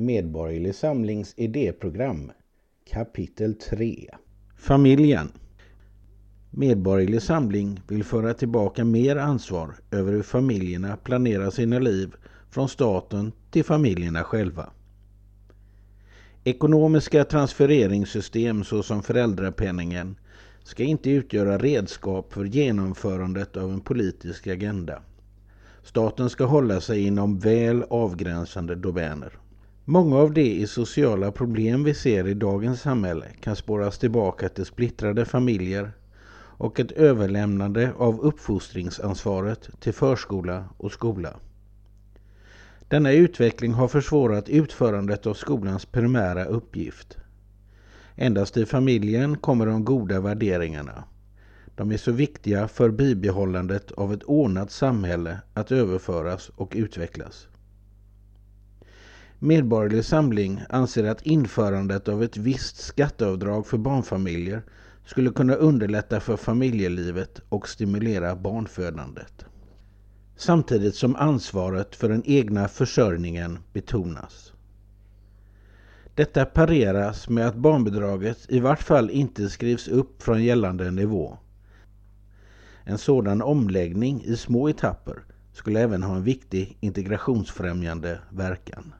Medborgerlig Samlings idéprogram Kapitel 3 Familjen Medborgerlig Samling vill föra tillbaka mer ansvar över hur familjerna planerar sina liv från staten till familjerna själva. Ekonomiska transfereringssystem såsom föräldrapenningen ska inte utgöra redskap för genomförandet av en politisk agenda. Staten ska hålla sig inom väl avgränsande domäner. Många av de sociala problem vi ser i dagens samhälle kan spåras tillbaka till splittrade familjer och ett överlämnande av uppfostringsansvaret till förskola och skola. Denna utveckling har försvårat utförandet av skolans primära uppgift. Endast i familjen kommer de goda värderingarna. De är så viktiga för bibehållandet av ett ordnat samhälle att överföras och utvecklas. Medborgerlig Samling anser att införandet av ett visst skatteavdrag för barnfamiljer skulle kunna underlätta för familjelivet och stimulera barnfödandet. Samtidigt som ansvaret för den egna försörjningen betonas. Detta pareras med att barnbidraget i vart fall inte skrivs upp från gällande nivå. En sådan omläggning i små etapper skulle även ha en viktig integrationsfrämjande verkan.